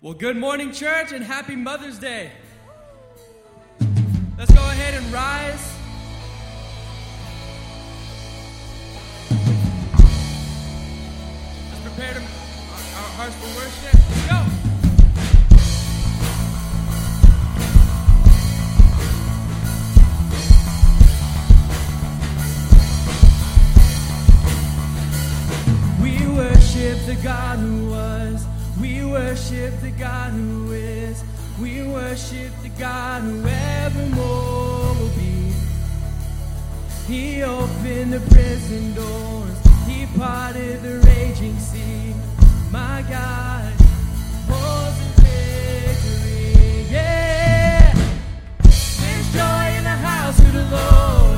Well, good morning, church, and happy Mother's Day. Let's go ahead and rise. Let's prepare to, our, our hearts for worship. Let's go. We worship the God who was worship the God who is. We worship the God who evermore will be. He opened the prison doors. He parted the raging sea. My God, wars and victory. Yeah, there's joy in the house of the Lord.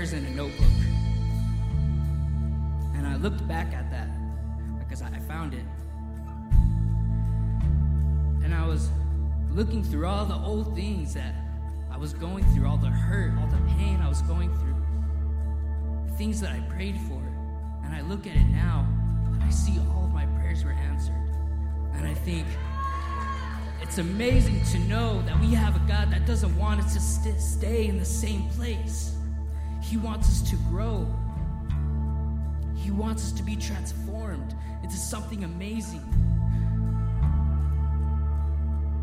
In a notebook. And I looked back at that because I found it. And I was looking through all the old things that I was going through, all the hurt, all the pain I was going through, things that I prayed for. And I look at it now and I see all of my prayers were answered. And I think it's amazing to know that we have a God that doesn't want us to st- stay in the same place. He wants us to grow. He wants us to be transformed into something amazing.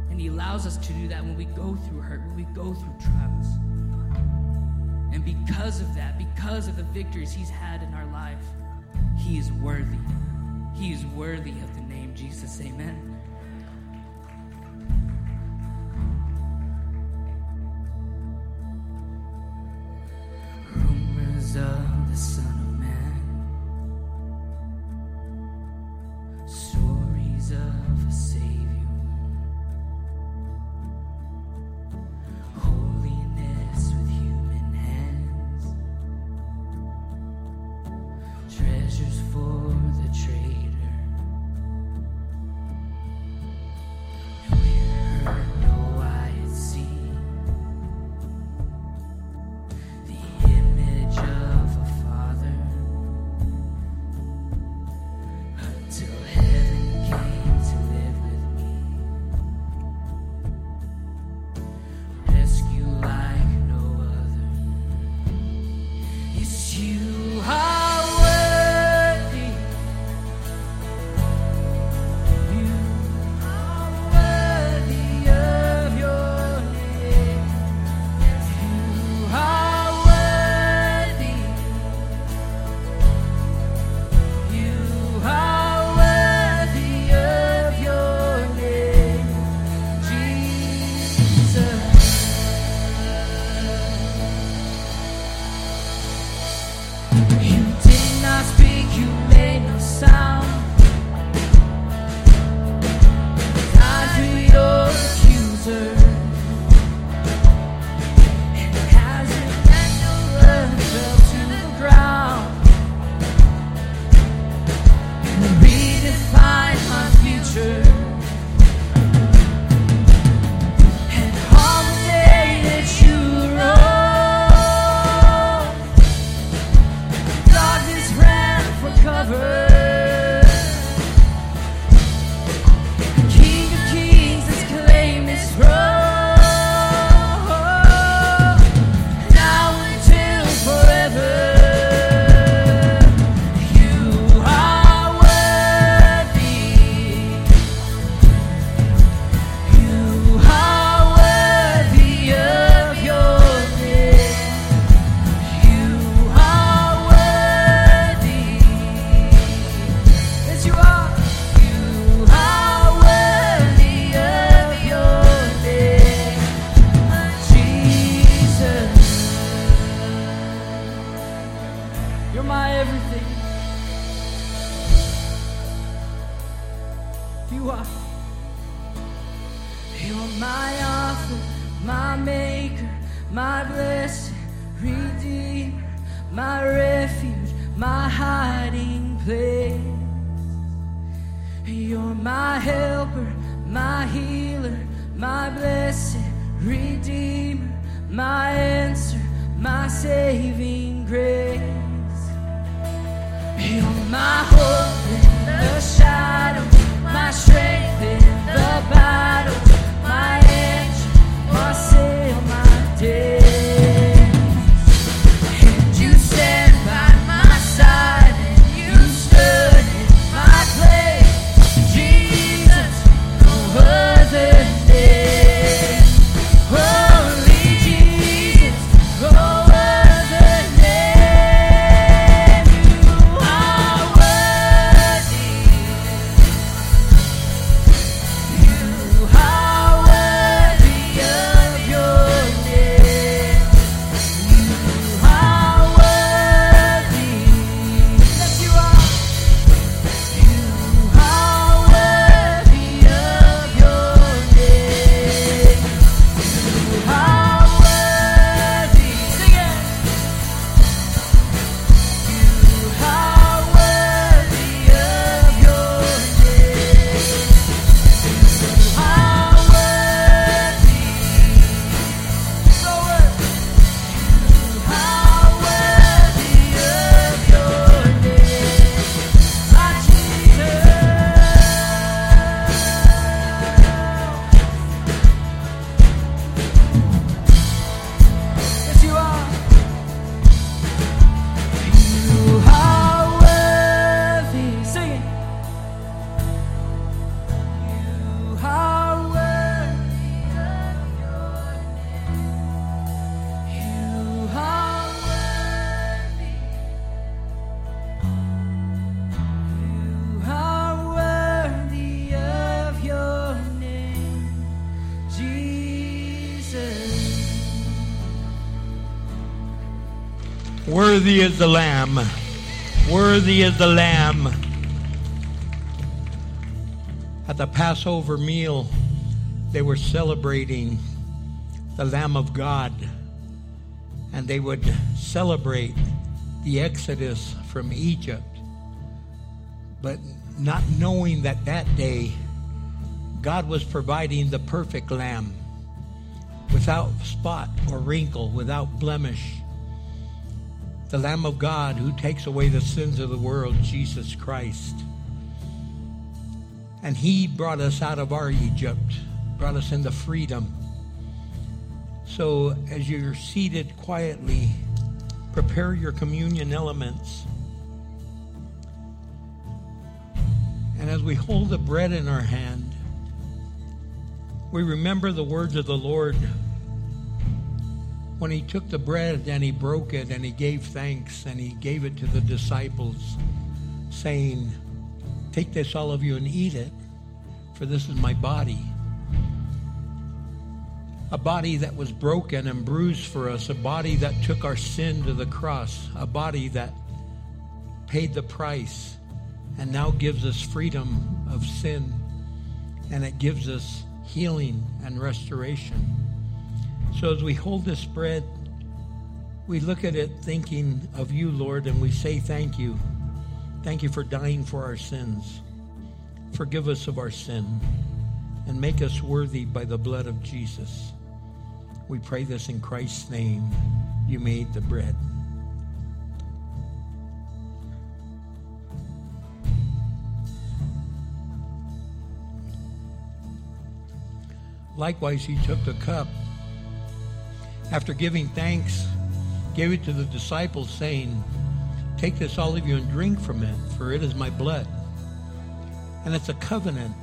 And He allows us to do that when we go through hurt, when we go through trials. And because of that, because of the victories He's had in our life, He is worthy. He is worthy of the name Jesus. Amen. Worthy is the Lamb. Worthy is the Lamb. At the Passover meal, they were celebrating the Lamb of God. And they would celebrate the Exodus from Egypt. But not knowing that that day, God was providing the perfect lamb without spot or wrinkle, without blemish the Lamb of God who takes away the sins of the world, Jesus Christ. And he brought us out of our Egypt, brought us into freedom. So as you're seated quietly, prepare your communion elements. And as we hold the bread in our hand, we remember the words of the Lord when he took the bread and he broke it and he gave thanks and he gave it to the disciples, saying, Take this, all of you, and eat it, for this is my body. A body that was broken and bruised for us, a body that took our sin to the cross, a body that paid the price and now gives us freedom of sin and it gives us healing and restoration. So as we hold this bread, we look at it thinking of you, Lord, and we say thank you. Thank you for dying for our sins. Forgive us of our sin and make us worthy by the blood of Jesus. We pray this in Christ's name. You made the bread. Likewise, he took the cup after giving thanks, gave it to the disciples, saying, Take this, all of you, and drink from it, for it is my blood. And it's a covenant.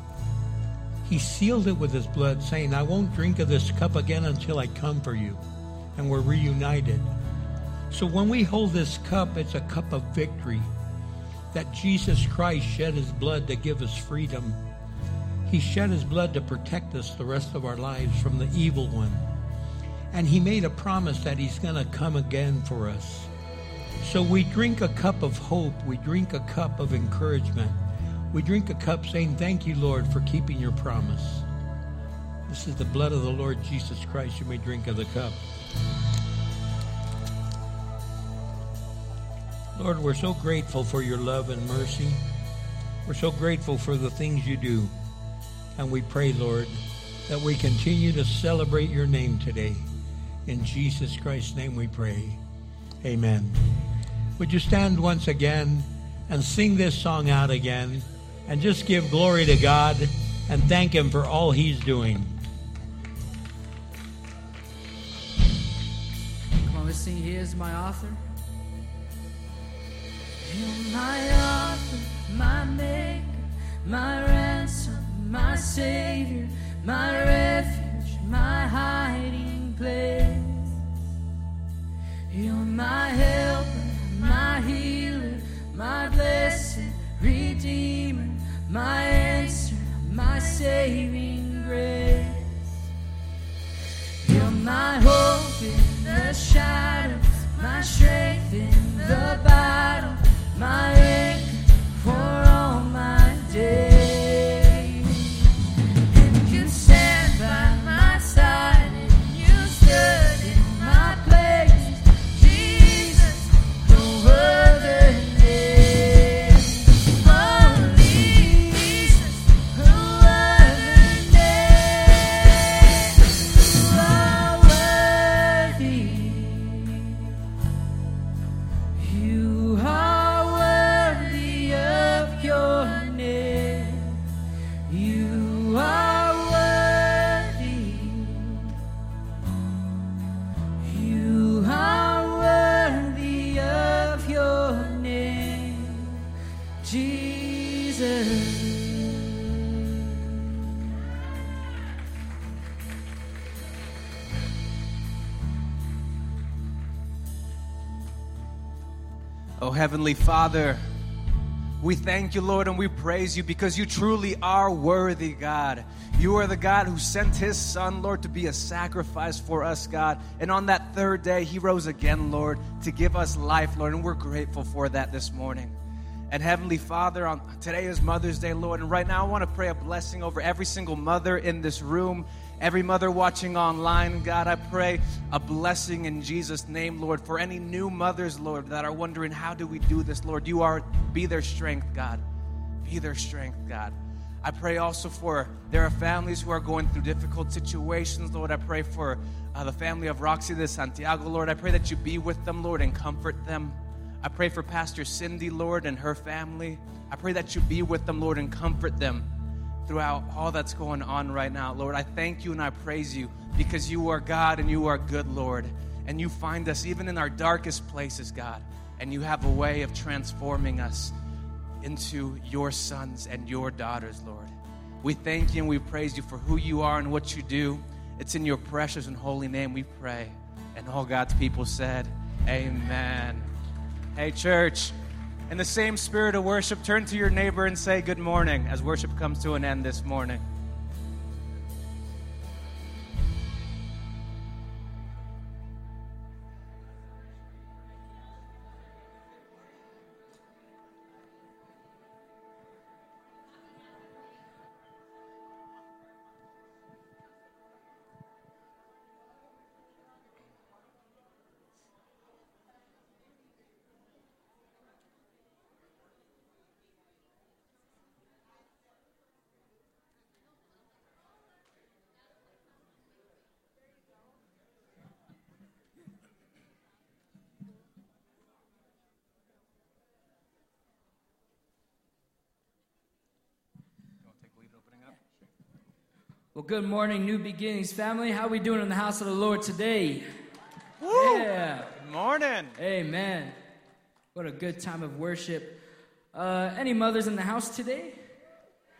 He sealed it with his blood, saying, I won't drink of this cup again until I come for you. And we're reunited. So when we hold this cup, it's a cup of victory. That Jesus Christ shed his blood to give us freedom. He shed his blood to protect us the rest of our lives from the evil one. And he made a promise that he's going to come again for us. So we drink a cup of hope. We drink a cup of encouragement. We drink a cup saying, Thank you, Lord, for keeping your promise. This is the blood of the Lord Jesus Christ. You may drink of the cup. Lord, we're so grateful for your love and mercy. We're so grateful for the things you do. And we pray, Lord, that we continue to celebrate your name today. In Jesus Christ's name we pray. Amen. Would you stand once again and sing this song out again and just give glory to God and thank Him for all He's doing? Come on, let's sing Here's my author. You're my author, my maker, my ransom, my savior, my refuge, my hiding place. You're my helper, my healer, my blessed redeemer, my answer, my saving grace. You're my hope in the shadow, my strength in the battle, my Heavenly Father, We thank you, Lord, and we praise you because you truly are worthy, God. You are the God who sent his Son, Lord, to be a sacrifice for us, God. And on that third day, he rose again, Lord, to give us life, Lord, and we're grateful for that this morning. And Heavenly Father, on, today is Mother's Day, Lord, and right now I want to pray a blessing over every single mother in this room Every mother watching online, God, I pray a blessing in Jesus' name, Lord, for any new mothers, Lord, that are wondering, how do we do this, Lord? You are, be their strength, God. Be their strength, God. I pray also for there are families who are going through difficult situations, Lord. I pray for uh, the family of Roxy de Santiago, Lord. I pray that you be with them, Lord, and comfort them. I pray for Pastor Cindy, Lord, and her family. I pray that you be with them, Lord, and comfort them throughout all that's going on right now. Lord, I thank you and I praise you because you are God and you are good, Lord. And you find us even in our darkest places, God. And you have a way of transforming us into your sons and your daughters, Lord. We thank you and we praise you for who you are and what you do. It's in your precious and holy name we pray. And all God's people said, Amen. Hey, church. In the same spirit of worship, turn to your neighbor and say good morning as worship comes to an end this morning. Well, good morning, New Beginnings family. How we doing in the house of the Lord today? Woo! Yeah. Good morning. Amen. What a good time of worship. Uh, any mothers in the house today?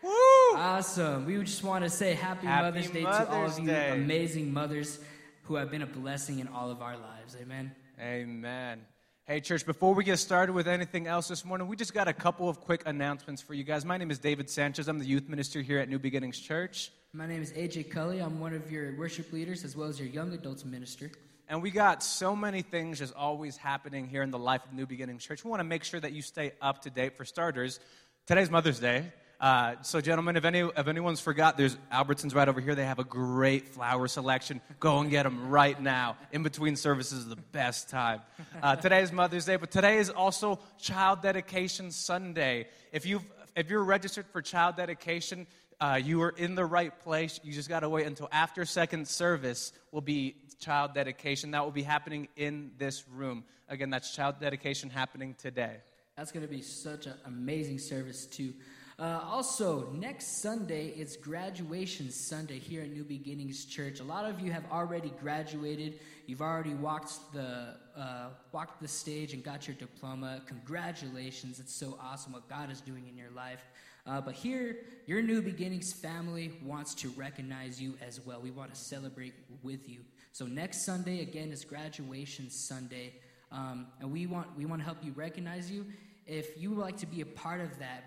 Woo! Awesome. We just want to say Happy, Happy Mother's Day Mother's to all of you Day. amazing mothers who have been a blessing in all of our lives. Amen. Amen. Hey, church, before we get started with anything else this morning, we just got a couple of quick announcements for you guys. My name is David Sanchez. I'm the youth minister here at New Beginnings Church. My name is AJ Cully. I'm one of your worship leaders as well as your young adults minister. And we got so many things just always happening here in the life of New Beginning Church. We want to make sure that you stay up to date. For starters, today's Mother's Day. Uh, so, gentlemen, if, any, if anyone's forgot, there's Albertsons right over here. They have a great flower selection. Go and get them right now. In between services is the best time. Uh, today is Mother's Day, but today is also Child Dedication Sunday. If, you've, if you're registered for child dedication, uh, you are in the right place. You just got to wait until after second service will be child dedication. That will be happening in this room. Again, that's child dedication happening today. That's going to be such an amazing service, too. Uh, also, next Sunday is graduation Sunday here at New Beginnings Church. A lot of you have already graduated. You've already walked the uh, walked the stage and got your diploma. Congratulations! It's so awesome what God is doing in your life. Uh, but here, your New Beginnings family wants to recognize you as well. We want to celebrate with you. So next Sunday again is graduation Sunday, um, and we want we want to help you recognize you. If you would like to be a part of that,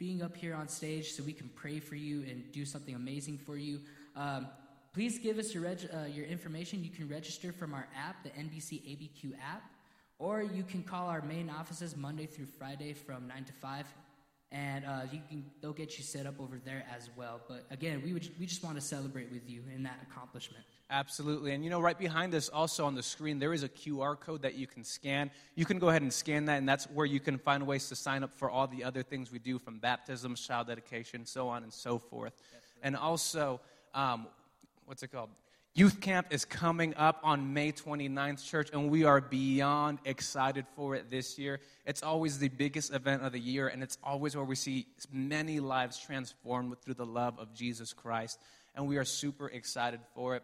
being up here on stage so we can pray for you and do something amazing for you. Um, please give us your, reg- uh, your information. You can register from our app, the NBC ABQ app, or you can call our main offices Monday through Friday from 9 to 5, and uh, you can, they'll get you set up over there as well. But again, we, would, we just want to celebrate with you in that accomplishment. Absolutely. And you know, right behind us, also on the screen, there is a QR code that you can scan. You can go ahead and scan that, and that's where you can find ways to sign up for all the other things we do from baptisms, child dedication, so on and so forth. And also, um, what's it called? Youth Camp is coming up on May 29th, church, and we are beyond excited for it this year. It's always the biggest event of the year, and it's always where we see many lives transformed through the love of Jesus Christ. And we are super excited for it.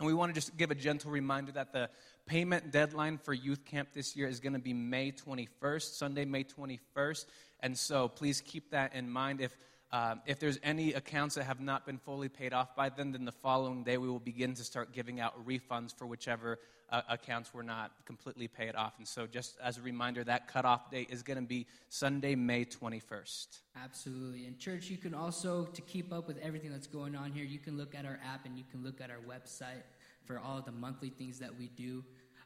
And we want to just give a gentle reminder that the payment deadline for youth camp this year is going to be May 21st, Sunday, May 21st. And so please keep that in mind. If Um, if there's any accounts that have not been fully paid off by then, then the following day we will begin to start giving out refunds for whichever uh, accounts were not completely paid off. And so, just as a reminder, that cutoff date is going to be Sunday, May 21st. Absolutely. And, church, you can also, to keep up with everything that's going on here, you can look at our app and you can look at our website for all the monthly things that we do.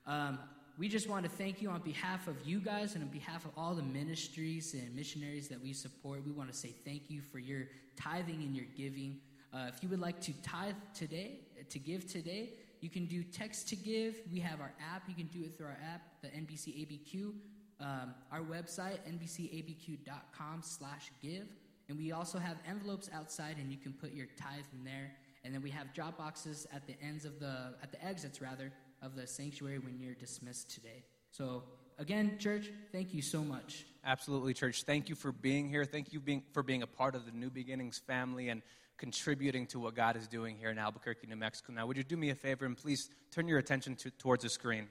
Um, we just want to thank you on behalf of you guys and on behalf of all the ministries and missionaries that we support. We want to say thank you for your tithing and your giving. Uh, if you would like to tithe today, to give today, you can do text to give. We have our app. You can do it through our app, the NBC ABQ. Um, our website, nbcabq.com slash give. And we also have envelopes outside, and you can put your tithe in there. And then we have drop boxes at the ends of the, at the exits rather, of the sanctuary when you're dismissed today. So, again, church, thank you so much. Absolutely, church. Thank you for being here. Thank you being, for being a part of the New Beginnings family and contributing to what God is doing here in Albuquerque, New Mexico. Now, would you do me a favor and please turn your attention to, towards the screen?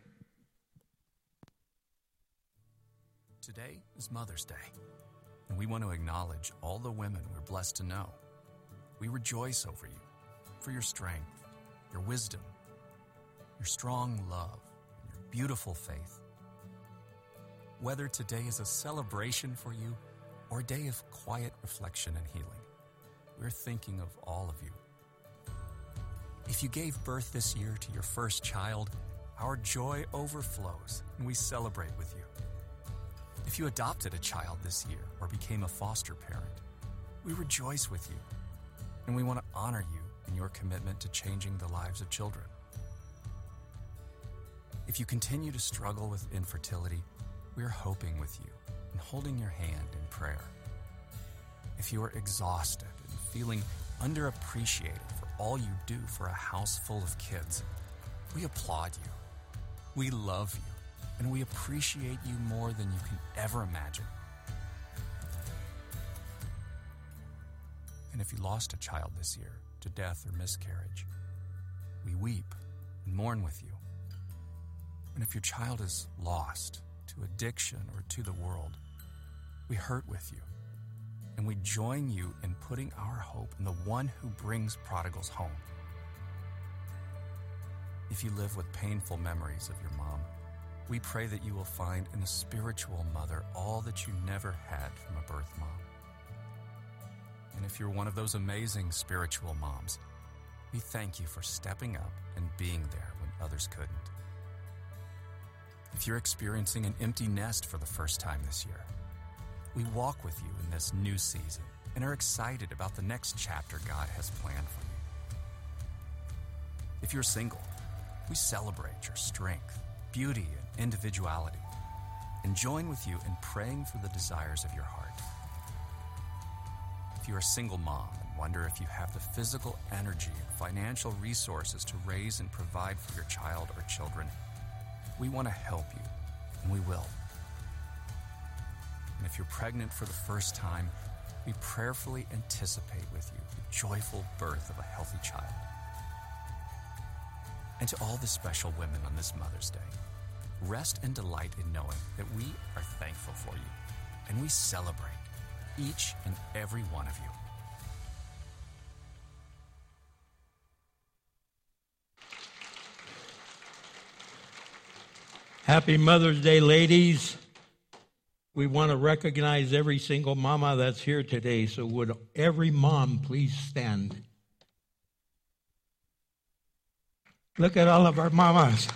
Today is Mother's Day, and we want to acknowledge all the women we're blessed to know. We rejoice over you for your strength, your wisdom, your strong love, and your beautiful faith. Whether today is a celebration for you or a day of quiet reflection and healing, we're thinking of all of you. If you gave birth this year to your first child, our joy overflows and we celebrate with you. If you adopted a child this year or became a foster parent, we rejoice with you and we want to honor you in your commitment to changing the lives of children. If you continue to struggle with infertility, we are hoping with you and holding your hand in prayer. If you are exhausted and feeling underappreciated for all you do for a house full of kids, we applaud you. We love you, and we appreciate you more than you can ever imagine. And if you lost a child this year to death or miscarriage, we weep and mourn with you. And if your child is lost to addiction or to the world, we hurt with you. And we join you in putting our hope in the one who brings prodigals home. If you live with painful memories of your mom, we pray that you will find in a spiritual mother all that you never had from a birth mom. And if you're one of those amazing spiritual moms, we thank you for stepping up and being there when others couldn't. If you're experiencing an empty nest for the first time this year, we walk with you in this new season and are excited about the next chapter God has planned for you. If you're single, we celebrate your strength, beauty, and individuality, and join with you in praying for the desires of your heart. If you're a single mom and wonder if you have the physical energy and financial resources to raise and provide for your child or children, we want to help you, and we will. And if you're pregnant for the first time, we prayerfully anticipate with you the joyful birth of a healthy child. And to all the special women on this Mother's Day, rest and delight in knowing that we are thankful for you, and we celebrate each and every one of you. Happy Mother's Day, ladies. We want to recognize every single mama that's here today. So, would every mom please stand? Look at all of our mamas.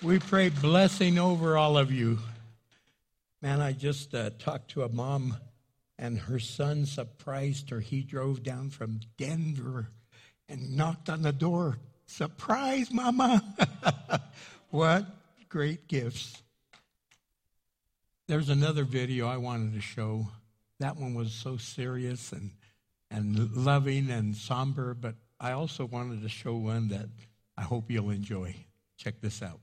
We pray blessing over all of you. Man, I just uh, talked to a mom, and her son surprised her. He drove down from Denver and knocked on the door. Surprise, Mama! what great gifts. There's another video I wanted to show. That one was so serious and, and loving and somber, but I also wanted to show one that I hope you'll enjoy. Check this out.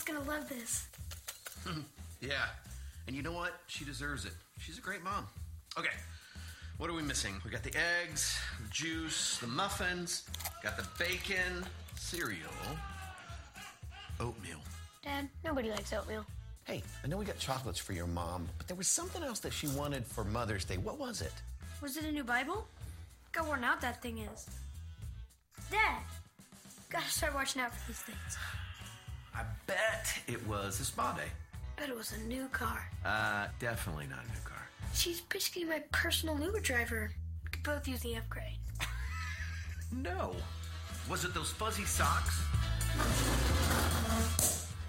Mom's gonna love this. yeah. And you know what? She deserves it. She's a great mom. Okay. What are we missing? We got the eggs, the juice, the muffins, got the bacon, cereal, oatmeal. Dad, nobody likes oatmeal. Hey, I know we got chocolates for your mom, but there was something else that she wanted for Mother's Day. What was it? Was it a new Bible? Look how worn out that thing is. Dad, gotta start watching out for these things. I bet it was a spa day. Bet it was a new car. Uh, definitely not a new car. She's basically my personal Uber driver. We could both use the upgrade. No. Was it those fuzzy socks?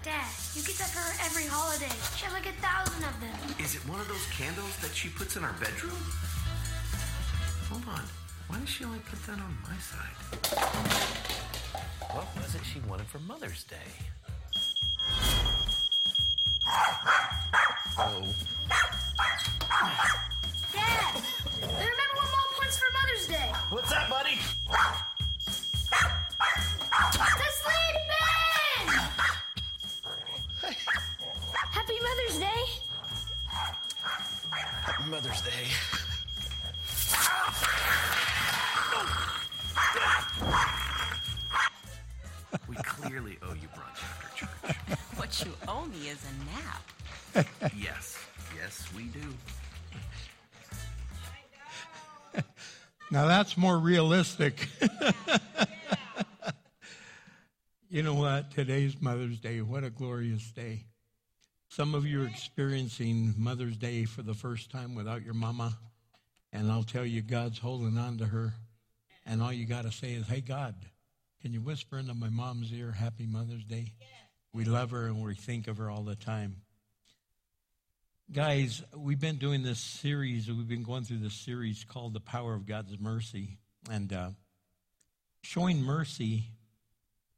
Dad, you get that for her every holiday. She has like a thousand of them. Is it one of those candles that she puts in our bedroom? Hold on. Why does she only put that on my side? What was it she wanted for Mother's Day? More realistic. you know what? Today's Mother's Day. What a glorious day. Some of you are experiencing Mother's Day for the first time without your mama. And I'll tell you, God's holding on to her. And all you got to say is, Hey, God, can you whisper into my mom's ear, Happy Mother's Day? We love her and we think of her all the time. Guys, we've been doing this series, we've been going through this series called The Power of God's Mercy. And uh, showing mercy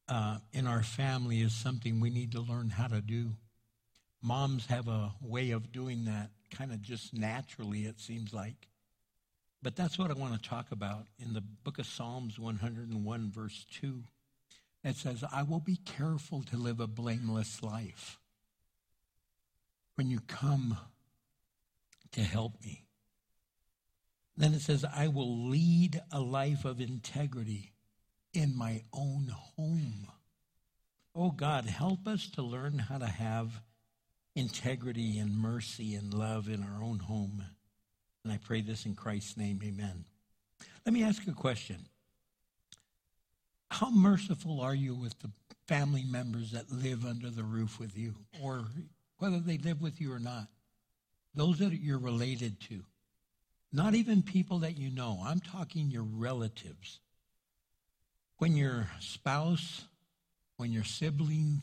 uh, in our family is something we need to learn how to do. Moms have a way of doing that kind of just naturally, it seems like. But that's what I want to talk about in the book of Psalms 101, verse 2. It says, I will be careful to live a blameless life when you come to help me. Then it says, I will lead a life of integrity in my own home. Oh God, help us to learn how to have integrity and mercy and love in our own home. And I pray this in Christ's name, amen. Let me ask you a question. How merciful are you with the family members that live under the roof with you, or whether they live with you or not? Those that you're related to. Not even people that you know. I'm talking your relatives. When your spouse, when your sibling,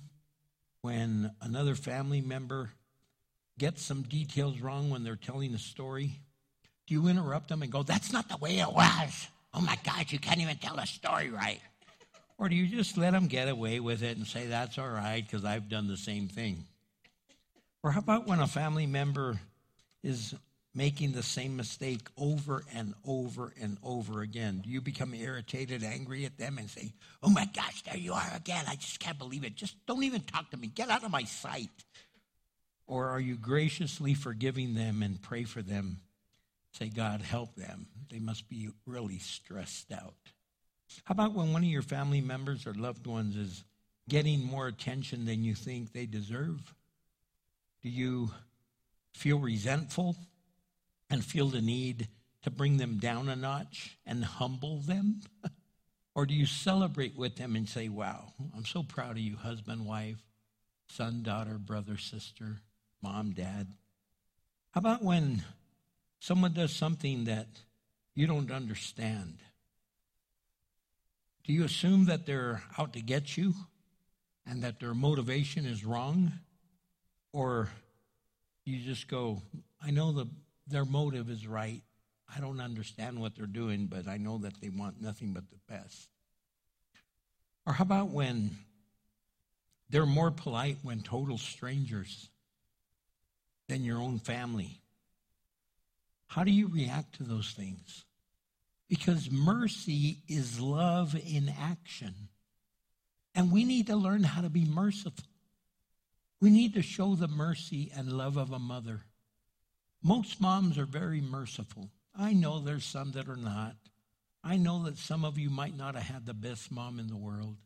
when another family member gets some details wrong when they're telling a story, do you interrupt them and go, That's not the way it was? Oh my God, you can't even tell a story right. Or do you just let them get away with it and say, That's all right, because I've done the same thing? Or how about when a family member is making the same mistake over and over and over again? Do you become irritated, angry at them, and say, Oh my gosh, there you are again. I just can't believe it. Just don't even talk to me. Get out of my sight. Or are you graciously forgiving them and pray for them? Say, God, help them. They must be really stressed out. How about when one of your family members or loved ones is getting more attention than you think they deserve? Do you feel resentful and feel the need to bring them down a notch and humble them? or do you celebrate with them and say, Wow, I'm so proud of you, husband, wife, son, daughter, brother, sister, mom, dad? How about when someone does something that you don't understand? Do you assume that they're out to get you and that their motivation is wrong? Or you just go, I know the, their motive is right. I don't understand what they're doing, but I know that they want nothing but the best. Or how about when they're more polite when total strangers than your own family? How do you react to those things? Because mercy is love in action. And we need to learn how to be merciful. We need to show the mercy and love of a mother. Most moms are very merciful. I know there's some that are not. I know that some of you might not have had the best mom in the world,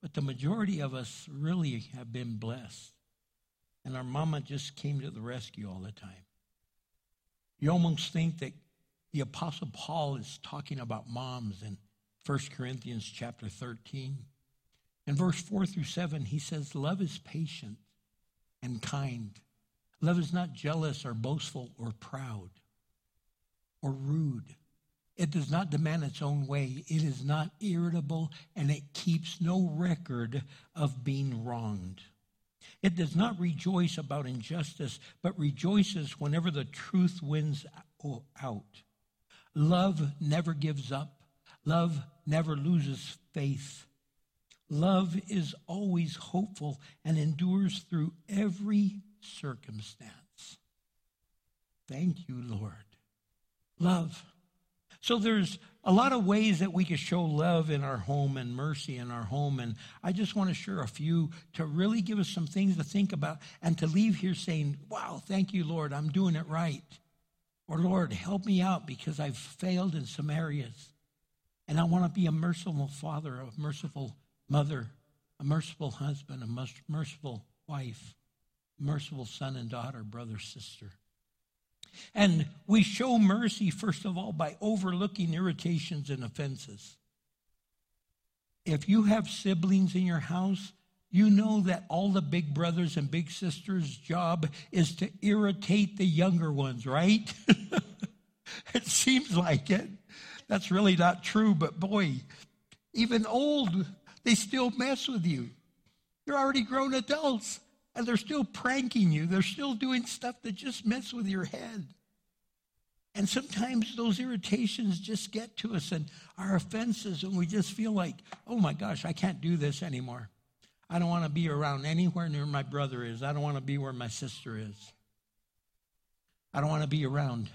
but the majority of us really have been blessed. And our mama just came to the rescue all the time. You almost think that the apostle Paul is talking about moms in 1 Corinthians chapter 13. In verse 4 through 7, he says, Love is patient and kind. Love is not jealous or boastful or proud or rude. It does not demand its own way. It is not irritable and it keeps no record of being wronged. It does not rejoice about injustice, but rejoices whenever the truth wins out. Love never gives up. Love never loses faith. Love is always hopeful and endures through every circumstance. Thank you, Lord. Love. So there's a lot of ways that we can show love in our home and mercy in our home. And I just want to share a few to really give us some things to think about and to leave here saying, wow, thank you, Lord, I'm doing it right. Or, Lord, help me out because I've failed in some areas. And I want to be a merciful father, a merciful mother, a merciful husband, a merciful wife, merciful son and daughter, brother, sister. And we show mercy, first of all, by overlooking irritations and offenses. If you have siblings in your house, you know that all the big brothers and big sisters' job is to irritate the younger ones, right? it seems like it. That's really not true, but boy, even old, they still mess with you. They're already grown adults and they're still pranking you. They're still doing stuff that just mess with your head. And sometimes those irritations just get to us and our offenses, and we just feel like, oh my gosh, I can't do this anymore. I don't want to be around anywhere near my brother is. I don't want to be where my sister is. I don't want to be around.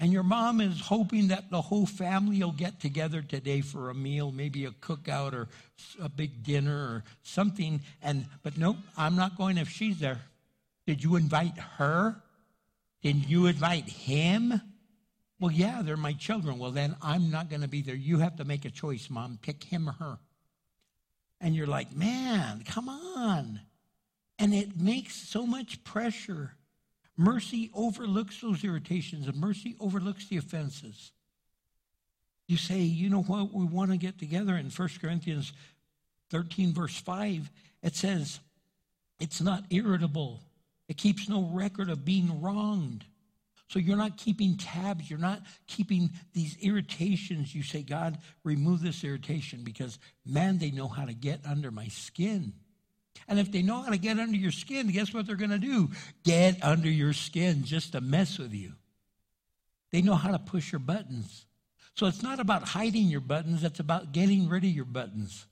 And your mom is hoping that the whole family will get together today for a meal, maybe a cookout or a big dinner or something. And but nope, I'm not going if she's there. Did you invite her? Did you invite him? Well, yeah, they're my children. Well, then I'm not going to be there. You have to make a choice, mom. Pick him or her. And you're like, man, come on. And it makes so much pressure. Mercy overlooks those irritations, and mercy overlooks the offenses. You say, you know what? We want to get together in 1 Corinthians 13, verse 5. It says, it's not irritable, it keeps no record of being wronged. So you're not keeping tabs. You're not keeping these irritations. You say, God, remove this irritation because, man, they know how to get under my skin. And if they know how to get under your skin, guess what they're going to do? Get under your skin just to mess with you. They know how to push your buttons. So it's not about hiding your buttons, it's about getting rid of your buttons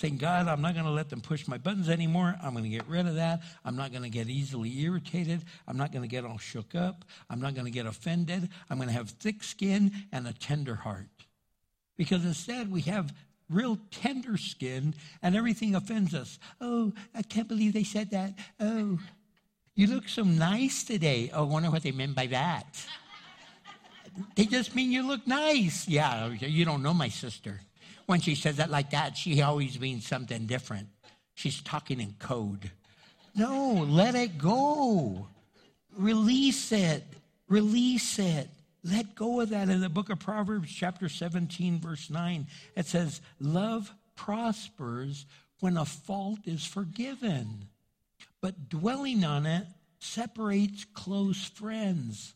saying, God, I'm not going to let them push my buttons anymore. I'm going to get rid of that. I'm not going to get easily irritated. I'm not going to get all shook up. I'm not going to get offended. I'm going to have thick skin and a tender heart. Because instead, we have real tender skin and everything offends us. Oh, I can't believe they said that. Oh, you look so nice today. Oh, I wonder what they meant by that. they just mean you look nice. Yeah, you don't know my sister when she says that like that, she always means something different. She's talking in code. No, let it go. Release it. Release it. Let go of that. In the book of Proverbs, chapter 17, verse 9, it says, Love prospers when a fault is forgiven, but dwelling on it separates close friends.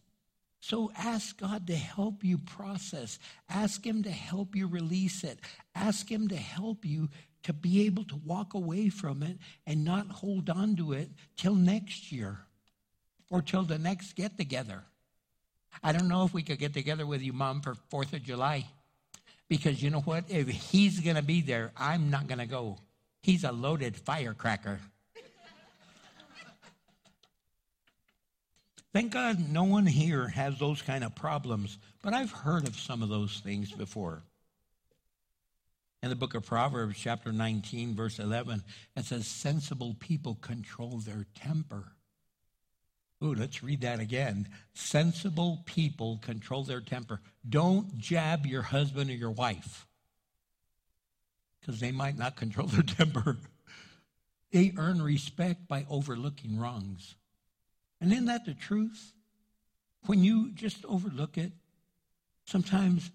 So ask God to help you process. Ask Him to help you release it. Ask Him to help you to be able to walk away from it and not hold on to it till next year or till the next get together. I don't know if we could get together with you, Mom, for 4th of July. Because you know what? If he's going to be there, I'm not going to go. He's a loaded firecracker. Thank God no one here has those kind of problems, but I've heard of some of those things before. In the book of Proverbs, chapter 19, verse 11, it says, Sensible people control their temper. Ooh, let's read that again. Sensible people control their temper. Don't jab your husband or your wife because they might not control their temper. They earn respect by overlooking wrongs. And isn't that the truth? When you just overlook it, sometimes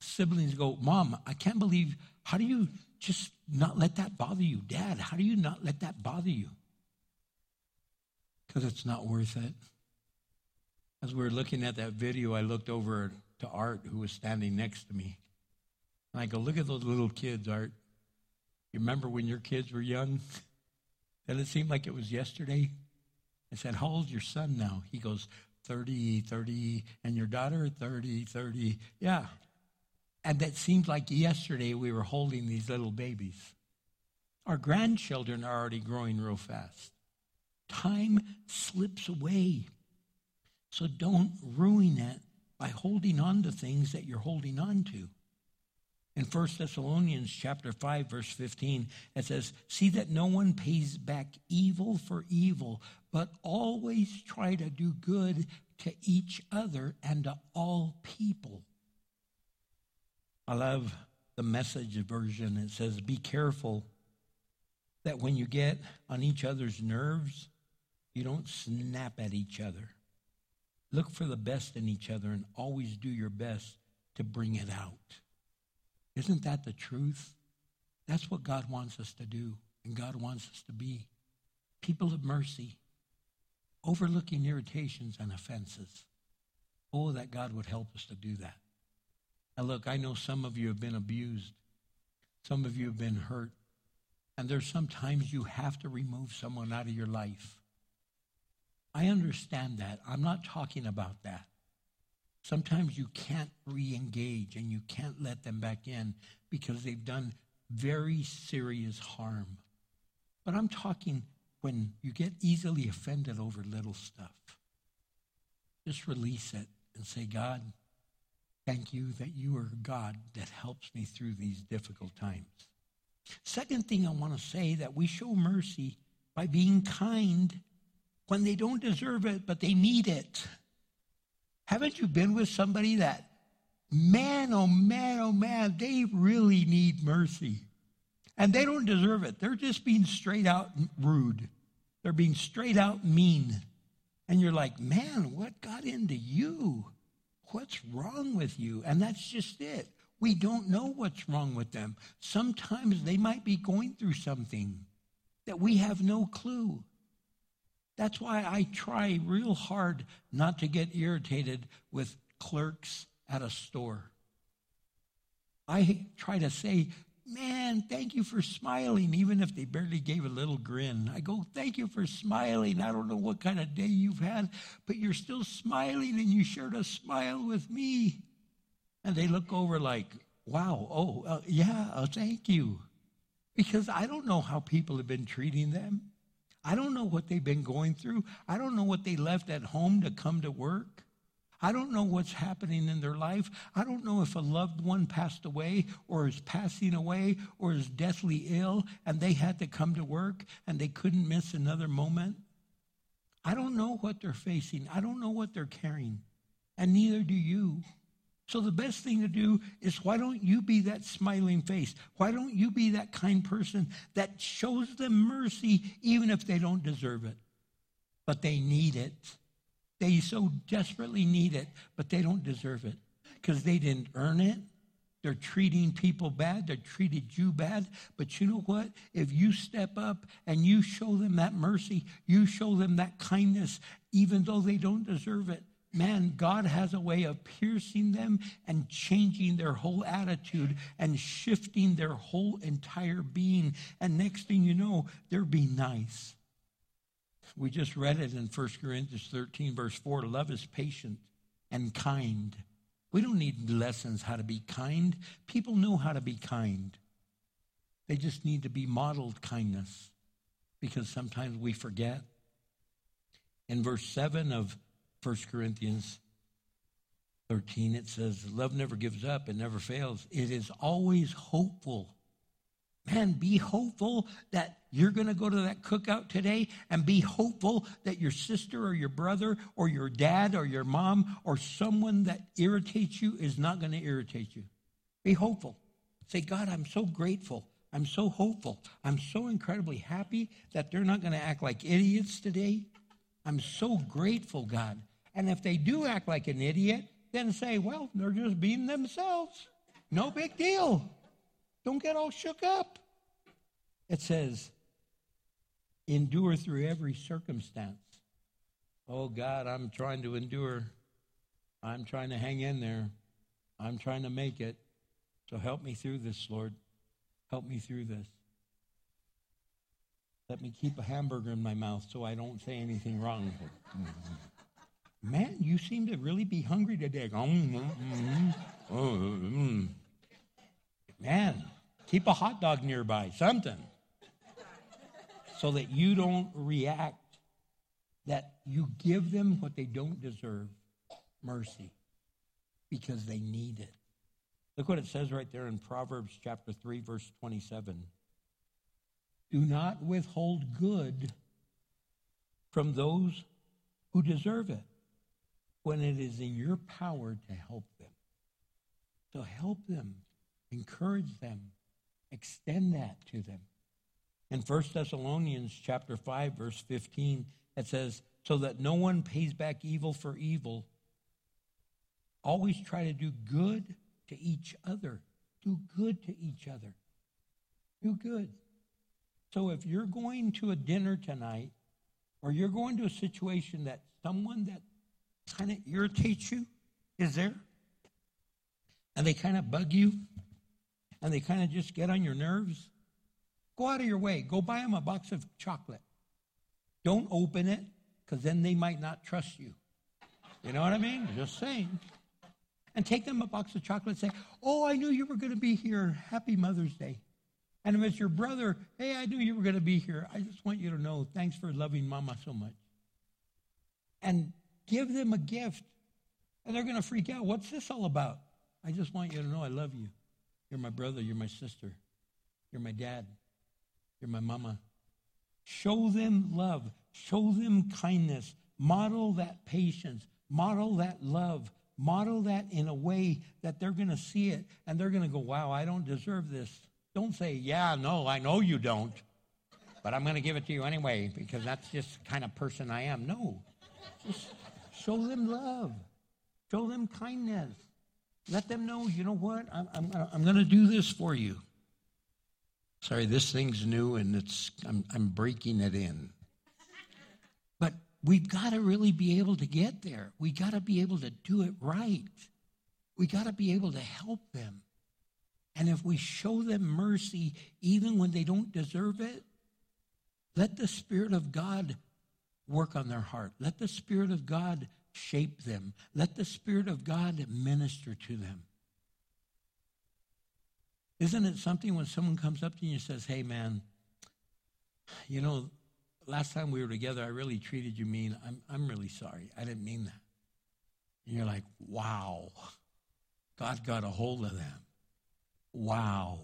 siblings go, Mom, I can't believe, how do you just not let that bother you? Dad, how do you not let that bother you? Because it's not worth it. As we were looking at that video, I looked over to Art, who was standing next to me. And I go, Look at those little kids, Art. You remember when your kids were young? And it seemed like it was yesterday. I said, How old's your son now? He goes, 30, 30, and your daughter, 30, 30. Yeah. And that seemed like yesterday we were holding these little babies. Our grandchildren are already growing real fast. Time slips away. So don't ruin it by holding on to things that you're holding on to. In 1 Thessalonians chapter 5 verse 15 it says, "See that no one pays back evil for evil, but always try to do good to each other and to all people." I love the message version. It says, "Be careful that when you get on each other's nerves, you don't snap at each other. Look for the best in each other and always do your best to bring it out." Isn't that the truth? That's what God wants us to do, and God wants us to be people of mercy, overlooking irritations and offenses. Oh, that God would help us to do that. Now, look, I know some of you have been abused, some of you have been hurt, and there's sometimes you have to remove someone out of your life. I understand that. I'm not talking about that. Sometimes you can't re engage and you can't let them back in because they've done very serious harm. But I'm talking when you get easily offended over little stuff. Just release it and say, God, thank you that you are God that helps me through these difficult times. Second thing I want to say that we show mercy by being kind when they don't deserve it, but they need it. Haven't you been with somebody that, man, oh man, oh man, they really need mercy? And they don't deserve it. They're just being straight out rude. They're being straight out mean. And you're like, man, what got into you? What's wrong with you? And that's just it. We don't know what's wrong with them. Sometimes they might be going through something that we have no clue. That's why I try real hard not to get irritated with clerks at a store. I try to say, man, thank you for smiling, even if they barely gave a little grin. I go, thank you for smiling. I don't know what kind of day you've had, but you're still smiling and you shared a smile with me. And they look over like, wow, oh, uh, yeah, uh, thank you. Because I don't know how people have been treating them. I don't know what they've been going through. I don't know what they left at home to come to work. I don't know what's happening in their life. I don't know if a loved one passed away or is passing away or is deathly ill and they had to come to work and they couldn't miss another moment. I don't know what they're facing. I don't know what they're carrying. And neither do you. So the best thing to do is why don't you be that smiling face? Why don't you be that kind person that shows them mercy even if they don't deserve it? But they need it. They so desperately need it, but they don't deserve it because they didn't earn it. They're treating people bad. They're treated you bad. But you know what? If you step up and you show them that mercy, you show them that kindness, even though they don't deserve it, man, God has a way of piercing them and changing their whole attitude and shifting their whole entire being. And next thing you know, they're being nice. We just read it in 1 Corinthians 13, verse 4 love is patient and kind. We don't need lessons how to be kind. People know how to be kind. They just need to be modeled kindness because sometimes we forget. In verse 7 of 1 Corinthians 13, it says, Love never gives up, it never fails. It is always hopeful. Man, be hopeful that you're going to go to that cookout today and be hopeful that your sister or your brother or your dad or your mom or someone that irritates you is not going to irritate you. Be hopeful. Say, God, I'm so grateful. I'm so hopeful. I'm so incredibly happy that they're not going to act like idiots today. I'm so grateful, God. And if they do act like an idiot, then say, well, they're just being themselves. No big deal. Don't get all shook up. It says, endure through every circumstance. Oh, God, I'm trying to endure. I'm trying to hang in there. I'm trying to make it. So help me through this, Lord. Help me through this. Let me keep a hamburger in my mouth so I don't say anything wrong. Man, you seem to really be hungry today. Oh, mm, mm, mm. Oh, Man, Keep a hot dog nearby, something. So that you don't react, that you give them what they don't deserve mercy because they need it. Look what it says right there in Proverbs chapter 3, verse 27. Do not withhold good from those who deserve it when it is in your power to help them. So help them, encourage them, Extend that to them. In 1 Thessalonians chapter 5 verse 15 it says so that no one pays back evil for evil always try to do good to each other. Do good to each other. Do good. So if you're going to a dinner tonight or you're going to a situation that someone that kind of irritates you is there and they kind of bug you and they kind of just get on your nerves, go out of your way. Go buy them a box of chocolate. Don't open it because then they might not trust you. You know what I mean? Just saying. And take them a box of chocolate and say, Oh, I knew you were going to be here. Happy Mother's Day. And if it's your brother, hey, I knew you were going to be here. I just want you to know, thanks for loving mama so much. And give them a gift. And they're going to freak out. What's this all about? I just want you to know I love you. You're my brother. You're my sister. You're my dad. You're my mama. Show them love. Show them kindness. Model that patience. Model that love. Model that in a way that they're going to see it and they're going to go, wow, I don't deserve this. Don't say, yeah, no, I know you don't, but I'm going to give it to you anyway because that's just the kind of person I am. No. Just show them love. Show them kindness. Let them know, you know what? I'm, I'm, I'm going to do this for you. Sorry, this thing's new and it's I'm, I'm breaking it in. But we've got to really be able to get there. We got to be able to do it right. We got to be able to help them. And if we show them mercy, even when they don't deserve it, let the Spirit of God work on their heart. Let the Spirit of God shape them. Let the Spirit of God minister to them. Isn't it something when someone comes up to you and says, Hey, man, you know, last time we were together, I really treated you mean. I'm, I'm really sorry. I didn't mean that. And you're like, Wow, God got a hold of them. Wow.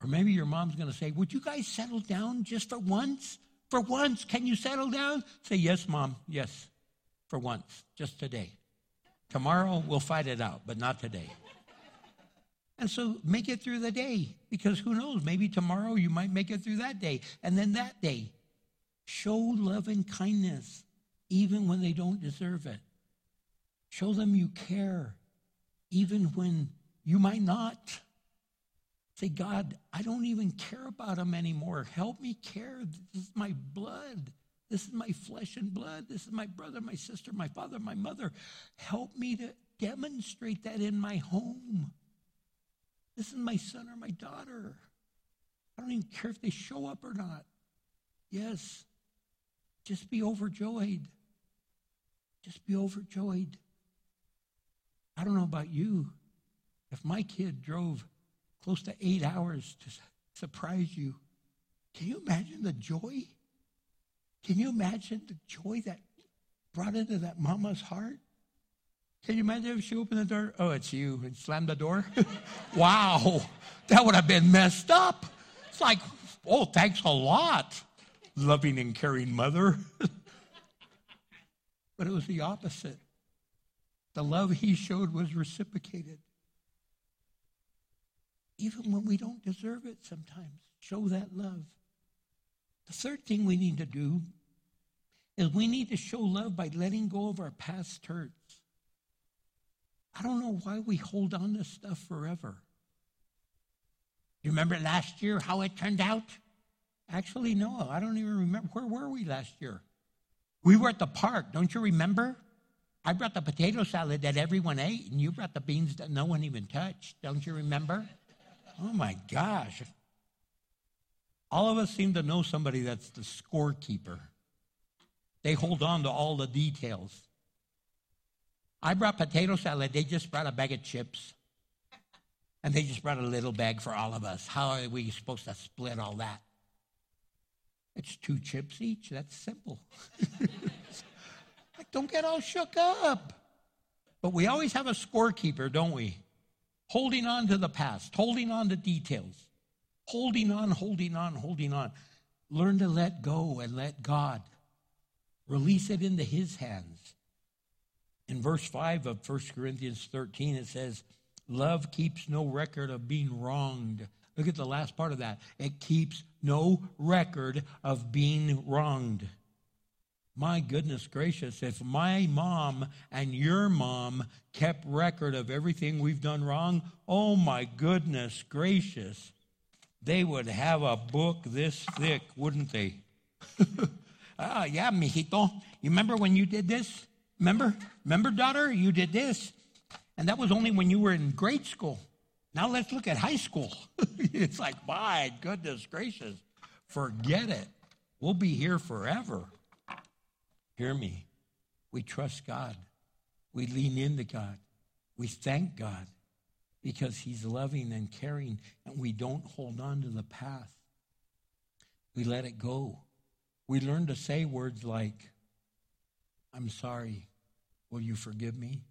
Or maybe your mom's going to say, Would you guys settle down just for once? For once, can you settle down? Say, Yes, Mom, yes, for once, just today. Tomorrow, we'll fight it out, but not today. And so make it through the day because who knows? Maybe tomorrow you might make it through that day. And then that day, show love and kindness even when they don't deserve it. Show them you care even when you might not. Say, God, I don't even care about them anymore. Help me care. This is my blood. This is my flesh and blood. This is my brother, my sister, my father, my mother. Help me to demonstrate that in my home. This is my son or my daughter. I don't even care if they show up or not. Yes, just be overjoyed. Just be overjoyed. I don't know about you. If my kid drove close to eight hours to surprise you. Can you imagine the joy? Can you imagine the joy that brought into that mama's heart? Can you imagine if she opened the door? Oh, it's you, and slammed the door? wow, that would have been messed up. It's like, oh, thanks a lot, loving and caring mother. but it was the opposite. The love he showed was reciprocated. Even when we don't deserve it sometimes, show that love. The third thing we need to do is we need to show love by letting go of our past hurts. I don't know why we hold on to stuff forever. You remember last year how it turned out? Actually, no, I don't even remember. Where were we last year? We were at the park, don't you remember? I brought the potato salad that everyone ate, and you brought the beans that no one even touched. Don't you remember? Oh my gosh. All of us seem to know somebody that's the scorekeeper. They hold on to all the details. I brought potato salad, they just brought a bag of chips. And they just brought a little bag for all of us. How are we supposed to split all that? It's two chips each. That's simple. like, Don't get all shook up. But we always have a scorekeeper, don't we? Holding on to the past, holding on to details, holding on, holding on, holding on. Learn to let go and let God release it into His hands. In verse 5 of 1 Corinthians 13, it says, Love keeps no record of being wronged. Look at the last part of that. It keeps no record of being wronged. My goodness gracious, if my mom and your mom kept record of everything we've done wrong, oh my goodness gracious, they would have a book this thick, wouldn't they? ah, yeah, mijito. You remember when you did this? Remember? Remember, daughter? You did this. And that was only when you were in grade school. Now let's look at high school. it's like, my goodness gracious, forget it. We'll be here forever. Hear me. We trust God. We lean into God. We thank God because He's loving and caring, and we don't hold on to the past. We let it go. We learn to say words like, I'm sorry. Will you forgive me?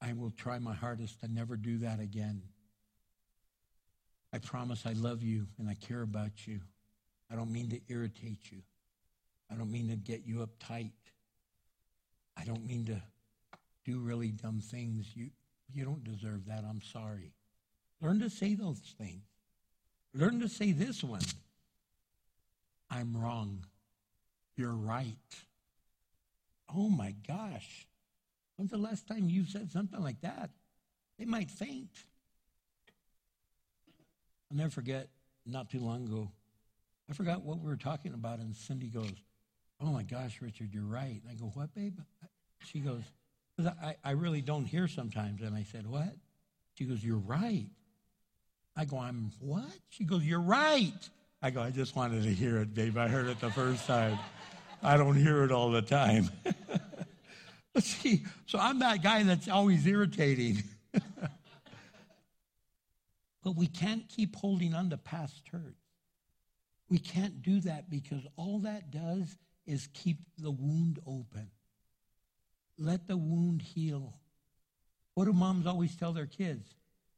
I will try my hardest to never do that again. I promise I love you and I care about you. I don't mean to irritate you. I don't mean to get you uptight. I don't mean to do really dumb things. You, you don't deserve that. I'm sorry. Learn to say those things. Learn to say this one I'm wrong. You're right. Oh my gosh. When's the last time you said something like that? They might faint. I'll never forget, not too long ago, I forgot what we were talking about, and Cindy goes, Oh my gosh, Richard, you're right. And I go, What, babe? She goes, I, I really don't hear sometimes. And I said, What? She goes, You're right. I go, I'm what? She goes, You're right. I go, I just wanted to hear it, babe. I heard it the first time. I don't hear it all the time. see, so I'm that guy that's always irritating. but we can't keep holding on to past hurts. We can't do that because all that does is keep the wound open. Let the wound heal. What do moms always tell their kids?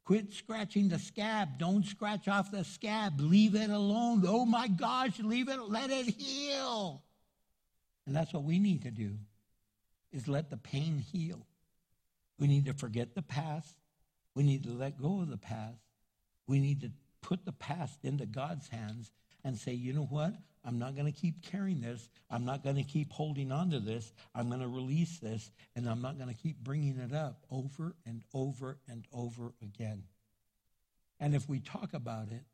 Quit scratching the scab. Don't scratch off the scab. Leave it alone. Oh my gosh, leave it, let it heal. And that's what we need to do is let the pain heal. We need to forget the past. We need to let go of the past. We need to put the past into God's hands and say, you know what? I'm not going to keep carrying this. I'm not going to keep holding on to this. I'm going to release this, and I'm not going to keep bringing it up over and over and over again. And if we talk about it,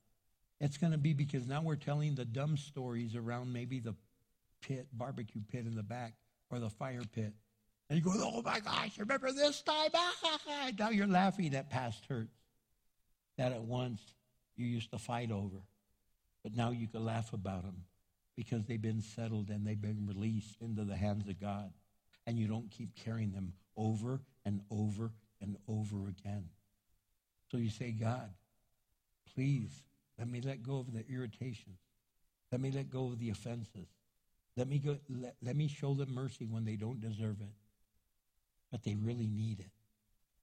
it's going to be because now we're telling the dumb stories around maybe the pit, barbecue pit in the back, or the fire pit. And you go, oh my gosh, remember this time? Ah, now you're laughing at past hurts that at once you used to fight over. But now you can laugh about them because they've been settled and they've been released into the hands of God. And you don't keep carrying them over and over and over again. So you say, God, please let me let go of the irritations. Let me let go of the offenses. Let me, go, let, let me show them mercy when they don't deserve it. but they really need it.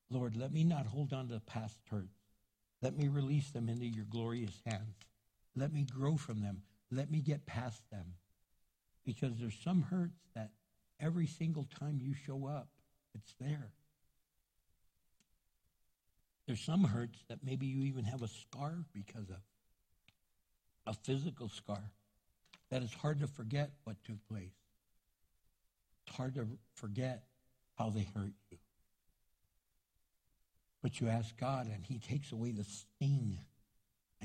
Lord, let me not hold on to the past hurts. Let me release them into your glorious hands. Let me grow from them. Let me get past them. Because there's some hurts that every single time you show up, it's there. There's some hurts that maybe you even have a scar because of a physical scar that is hard to forget what took place. It's hard to forget how they hurt you. But you ask God, and He takes away the sting.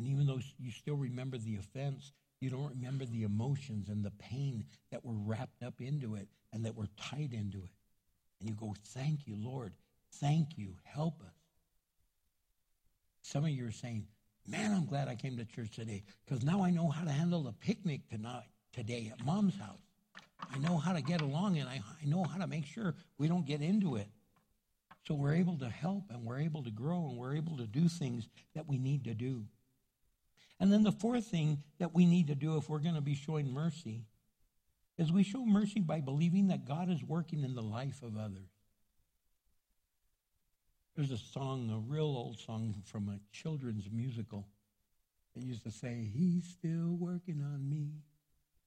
And even though you still remember the offense, you don't remember the emotions and the pain that were wrapped up into it and that were tied into it. And you go, Thank you, Lord. Thank you. Help us. Some of you are saying, Man, I'm glad I came to church today because now I know how to handle the picnic tonight, today at mom's house. I know how to get along and I, I know how to make sure we don't get into it. So we're able to help and we're able to grow and we're able to do things that we need to do. And then the fourth thing that we need to do if we're going to be showing mercy is we show mercy by believing that God is working in the life of others. There's a song, a real old song from a children's musical that used to say, He's still working on me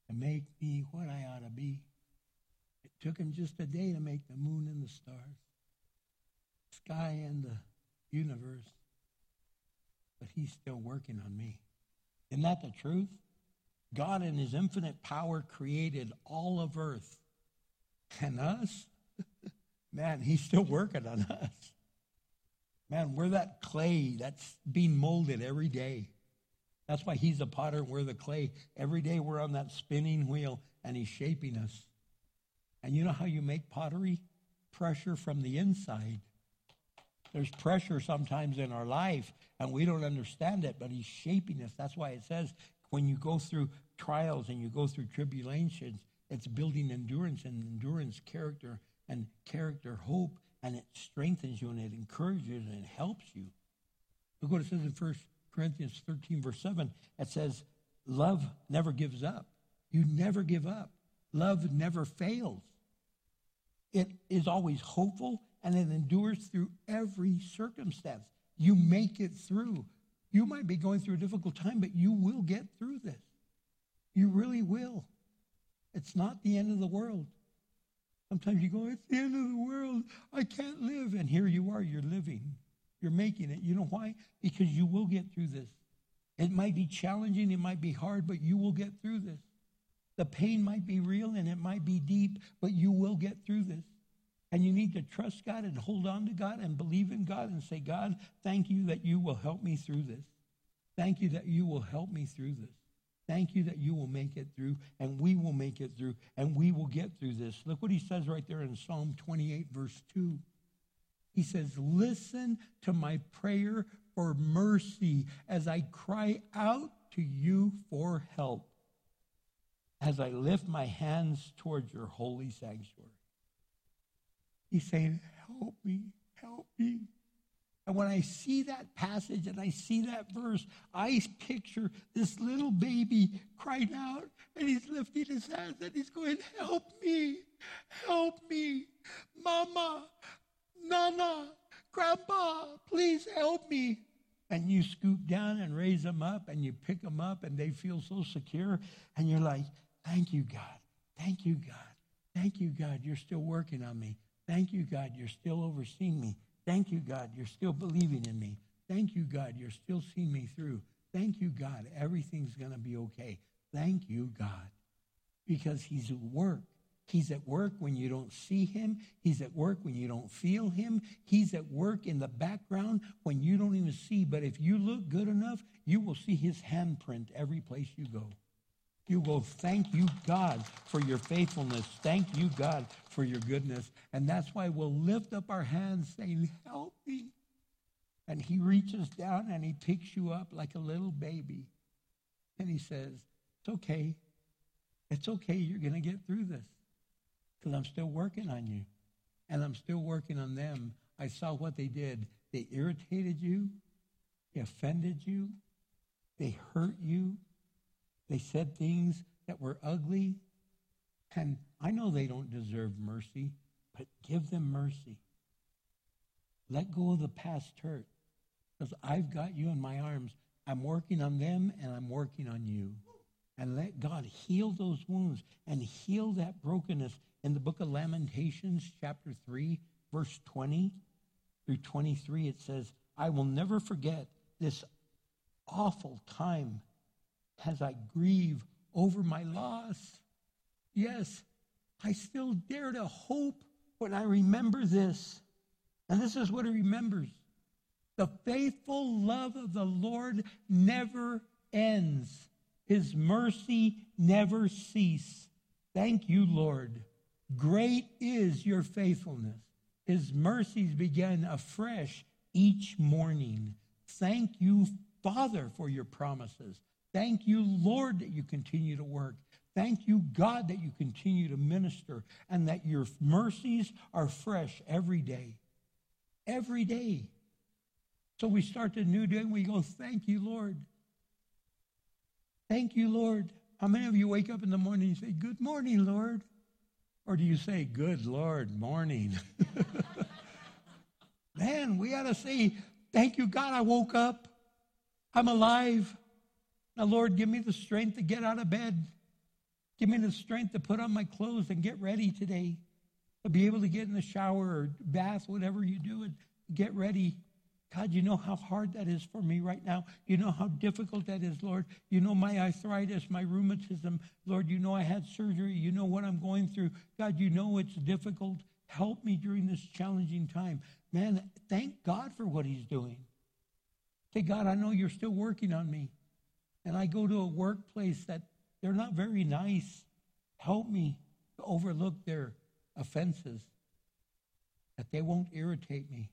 to make me what I ought to be. It took him just a day to make the moon and the stars, sky and the universe, but he's still working on me. Isn't that the truth? God, in his infinite power, created all of earth. And us? Man, he's still working on us. Man, we're that clay that's being molded every day. That's why he's a potter and we're the clay. Every day we're on that spinning wheel and he's shaping us. And you know how you make pottery? Pressure from the inside. There's pressure sometimes in our life and we don't understand it, but he's shaping us. That's why it says when you go through trials and you go through tribulations, it's building endurance and endurance character and character hope and it strengthens you and it encourages and helps you. Look what it says in First Corinthians 13, verse 7. It says, Love never gives up. You never give up. Love never fails. It is always hopeful and it endures through every circumstance. You make it through. You might be going through a difficult time, but you will get through this. You really will. It's not the end of the world. Sometimes you go, it's the end of the world. I can't live. And here you are, you're living. You're making it. You know why? Because you will get through this. It might be challenging, it might be hard, but you will get through this. The pain might be real and it might be deep, but you will get through this. And you need to trust God and hold on to God and believe in God and say, God, thank you that you will help me through this. Thank you that you will help me through this. Thank you that you will make it through, and we will make it through, and we will get through this. Look what he says right there in Psalm 28, verse 2. He says, Listen to my prayer for mercy as I cry out to you for help, as I lift my hands towards your holy sanctuary. He's saying, Help me, help me. And when I see that passage and I see that verse, I picture this little baby crying out and he's lifting his hands and he's going, Help me, help me, Mama, Nana, Grandpa, please help me. And you scoop down and raise them up and you pick them up and they feel so secure. And you're like, Thank you, God. Thank you, God. Thank you, God. You're still working on me. Thank you, God. You're still overseeing me. Thank you, God. You're still believing in me. Thank you, God. You're still seeing me through. Thank you, God. Everything's going to be okay. Thank you, God. Because He's at work. He's at work when you don't see Him. He's at work when you don't feel Him. He's at work in the background when you don't even see. But if you look good enough, you will see His handprint every place you go. You will thank you, God, for your faithfulness. Thank you, God, for your goodness. And that's why we'll lift up our hands saying, Help me. And he reaches down and he picks you up like a little baby. And he says, It's okay. It's okay. You're going to get through this because I'm still working on you. And I'm still working on them. I saw what they did. They irritated you, they offended you, they hurt you, they said things that were ugly. And I know they don't deserve mercy, but give them mercy. Let go of the past hurt because I've got you in my arms. I'm working on them and I'm working on you. And let God heal those wounds and heal that brokenness. In the book of Lamentations, chapter 3, verse 20 through 23, it says, I will never forget this awful time as I grieve over my loss. Yes, I still dare to hope when I remember this. And this is what he remembers the faithful love of the Lord never ends, his mercy never cease. Thank you, Lord. Great is your faithfulness. His mercies begin afresh each morning. Thank you, Father, for your promises. Thank you, Lord, that you continue to work. Thank you, God, that you continue to minister and that your mercies are fresh every day. Every day. So we start the new day and we go, Thank you, Lord. Thank you, Lord. How many of you wake up in the morning and say, Good morning, Lord? Or do you say, Good Lord, morning? Man, we ought to say, Thank you, God, I woke up. I'm alive. Now, Lord, give me the strength to get out of bed. Give me the strength to put on my clothes and get ready today. To be able to get in the shower or bath, whatever you do, and get ready. God, you know how hard that is for me right now. You know how difficult that is, Lord. You know my arthritis, my rheumatism. Lord, you know I had surgery. You know what I'm going through. God, you know it's difficult. Help me during this challenging time. Man, thank God for what He's doing. Say, God, I know you're still working on me. And I go to a workplace that they're not very nice. Help me to overlook their offenses, that they won't irritate me.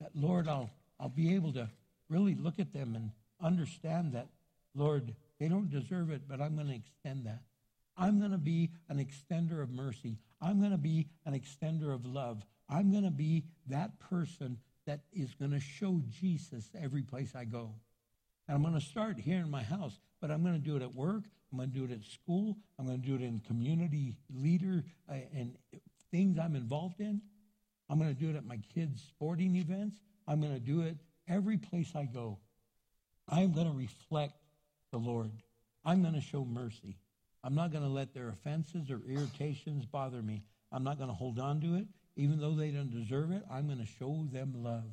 That, Lord, I'll, I'll be able to really look at them and understand that, Lord, they don't deserve it, but I'm going to extend that. I'm going to be an extender of mercy. I'm going to be an extender of love. I'm going to be that person that is going to show Jesus every place I go. And I'm going to start here in my house, but I'm going to do it at work. I'm going to do it at school. I'm going to do it in community leader uh, and things I'm involved in. I'm going to do it at my kids' sporting events. I'm going to do it every place I go. I'm going to reflect the Lord. I'm going to show mercy. I'm not going to let their offenses or irritations bother me. I'm not going to hold on to it. Even though they don't deserve it, I'm going to show them love.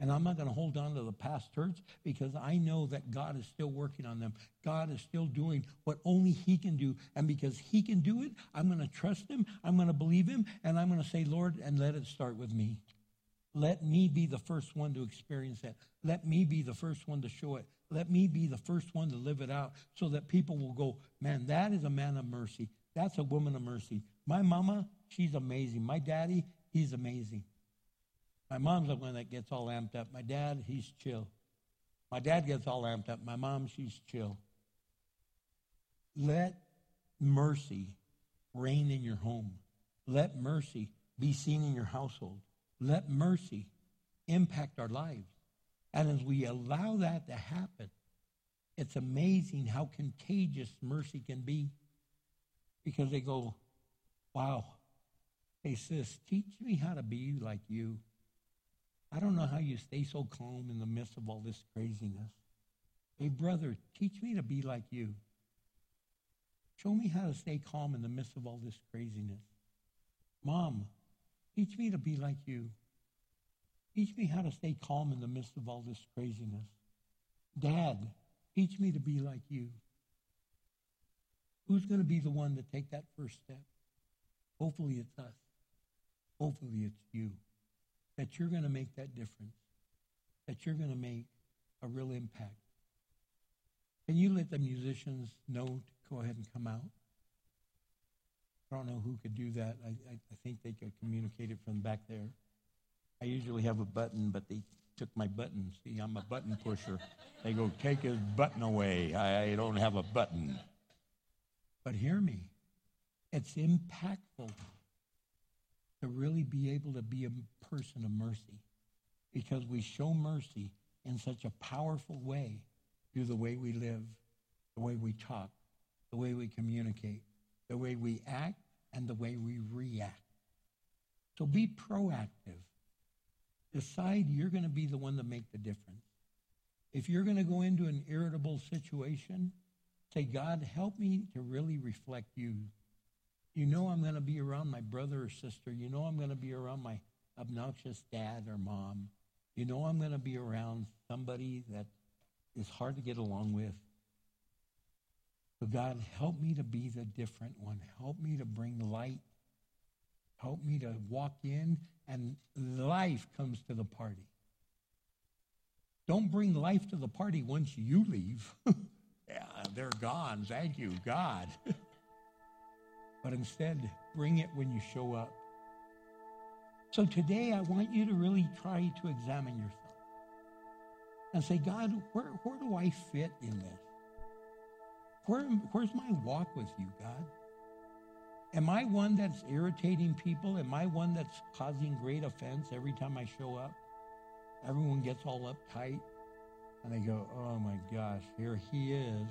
And I'm not going to hold on to the past hurts because I know that God is still working on them. God is still doing what only He can do. And because He can do it, I'm going to trust Him. I'm going to believe Him. And I'm going to say, Lord, and let it start with me. Let me be the first one to experience that. Let me be the first one to show it. Let me be the first one to live it out so that people will go, man, that is a man of mercy. That's a woman of mercy. My mama, she's amazing. My daddy, he's amazing. My mom's the one that gets all amped up. My dad, he's chill. My dad gets all amped up. My mom, she's chill. Let mercy reign in your home. Let mercy be seen in your household. Let mercy impact our lives. And as we allow that to happen, it's amazing how contagious mercy can be. Because they go, wow, hey, sis, teach me how to be like you. I don't know how you stay so calm in the midst of all this craziness. Hey, brother, teach me to be like you. Show me how to stay calm in the midst of all this craziness. Mom, teach me to be like you. Teach me how to stay calm in the midst of all this craziness. Dad, teach me to be like you. Who's going to be the one to take that first step? Hopefully it's us. Hopefully it's you that you're going to make that difference, that you're going to make a real impact. Can you let the musicians know to go ahead and come out? I don't know who could do that. I, I, I think they could communicate it from back there. I usually have a button, but they took my button. See, I'm a button pusher. They go, take his button away. I, I don't have a button. But hear me. It's impactful to really be able to be a person of mercy because we show mercy in such a powerful way through the way we live, the way we talk, the way we communicate, the way we act, and the way we react. So be proactive. decide you're going to be the one to make the difference. If you're going to go into an irritable situation, say, God, help me to really reflect you. You know I'm going to be around my brother or sister. You know I'm going to be around my obnoxious dad or mom. You know I'm going to be around somebody that is hard to get along with. So God, help me to be the different one. Help me to bring light. Help me to walk in and life comes to the party. Don't bring life to the party once you leave. yeah, they're gone. Thank you, God. but instead, bring it when you show up. So today, I want you to really try to examine yourself and say, God, where, where do I fit in this? Where, where's my walk with you, God? Am I one that's irritating people? Am I one that's causing great offense every time I show up? Everyone gets all uptight and they go, oh my gosh, here he is.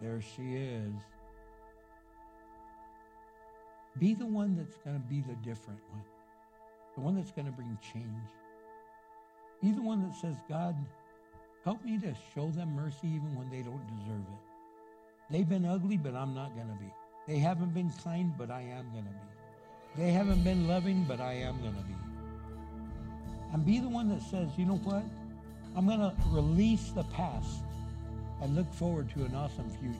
There she is. Be the one that's going to be the different one, the one that's going to bring change. Be the one that says, God, help me to show them mercy even when they don't deserve it. They've been ugly, but I'm not going to be. They haven't been kind, but I am going to be. They haven't been loving, but I am going to be. And be the one that says, you know what? I'm going to release the past and look forward to an awesome future.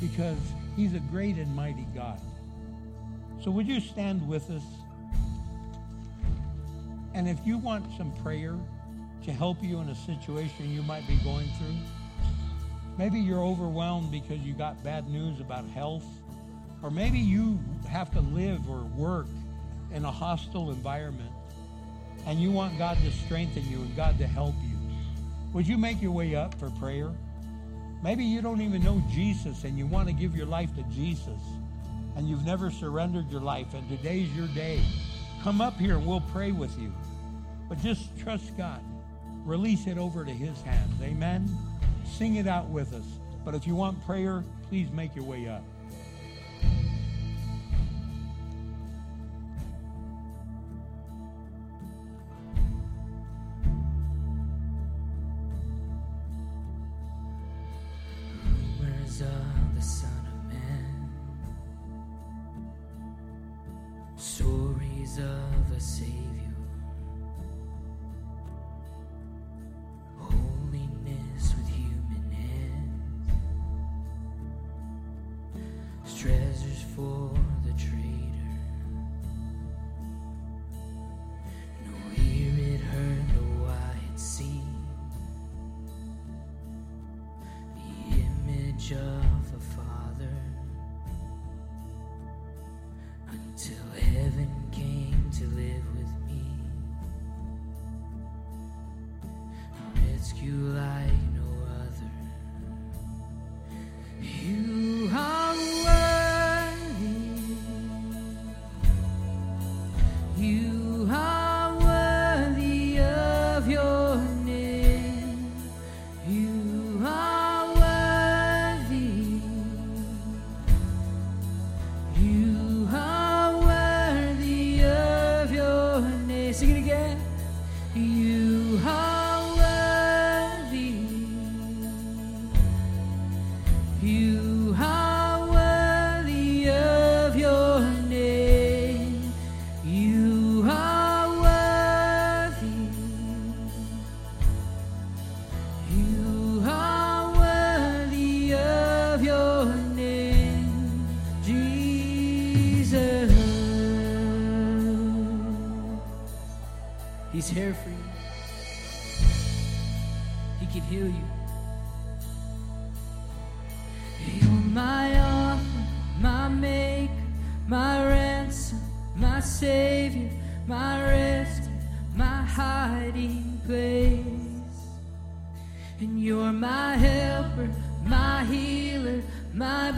Because he's a great and mighty God. So would you stand with us? And if you want some prayer to help you in a situation you might be going through, Maybe you're overwhelmed because you got bad news about health. Or maybe you have to live or work in a hostile environment and you want God to strengthen you and God to help you. Would you make your way up for prayer? Maybe you don't even know Jesus and you want to give your life to Jesus and you've never surrendered your life and today's your day. Come up here and we'll pray with you. But just trust God. Release it over to his hands. Amen. Sing it out with us. But if you want prayer, please make your way up. He's here for you. He can heal you. You're my offer, my maker, my ransom, my savior, my rest, my hiding place. And you're my helper, my healer, my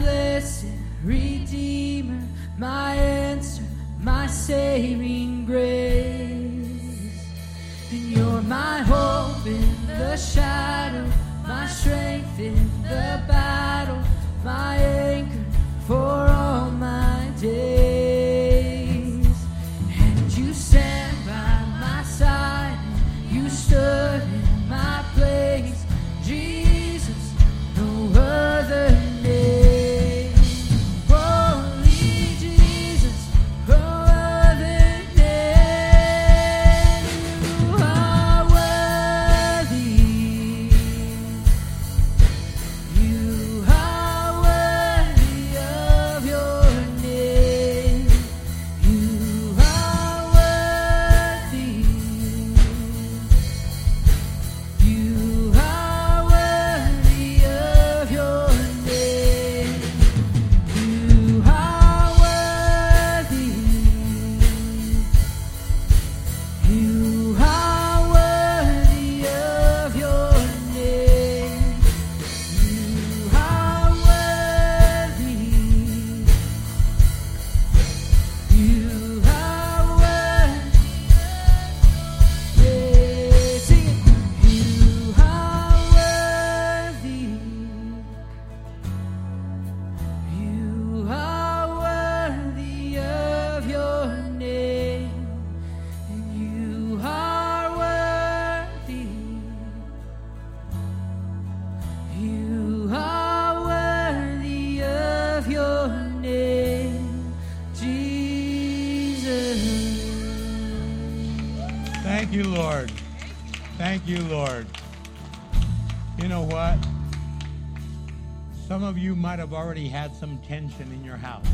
the Thank you, Lord. Thank you, Lord. You know what? Some of you might have already had some tension in your house.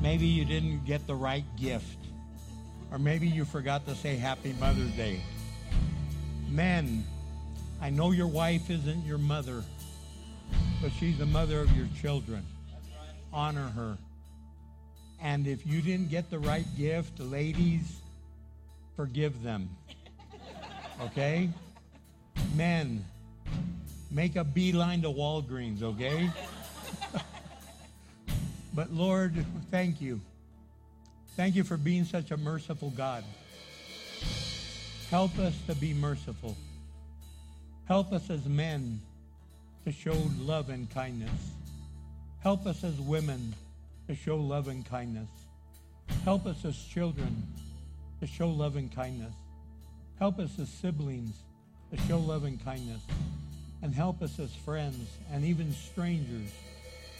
Maybe you didn't get the right gift, or maybe you forgot to say Happy Mother's Day. Men, I know your wife isn't your mother, but she's the mother of your children. Honor her. And if you didn't get the right gift, ladies, forgive them. Okay? Men, make a beeline to Walgreens, okay? but Lord, thank you. Thank you for being such a merciful God. Help us to be merciful. Help us as men to show love and kindness. Help us as women to show love and kindness. Help us as children to show love and kindness. Help us as siblings to show love and kindness. And help us as friends and even strangers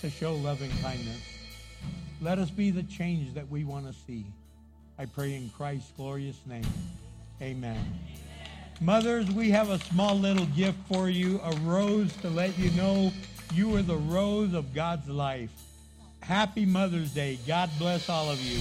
to show love and kindness. Let us be the change that we want to see. I pray in Christ's glorious name. Amen. Mothers, we have a small little gift for you, a rose to let you know you are the rose of God's life. Happy Mother's Day. God bless all of you.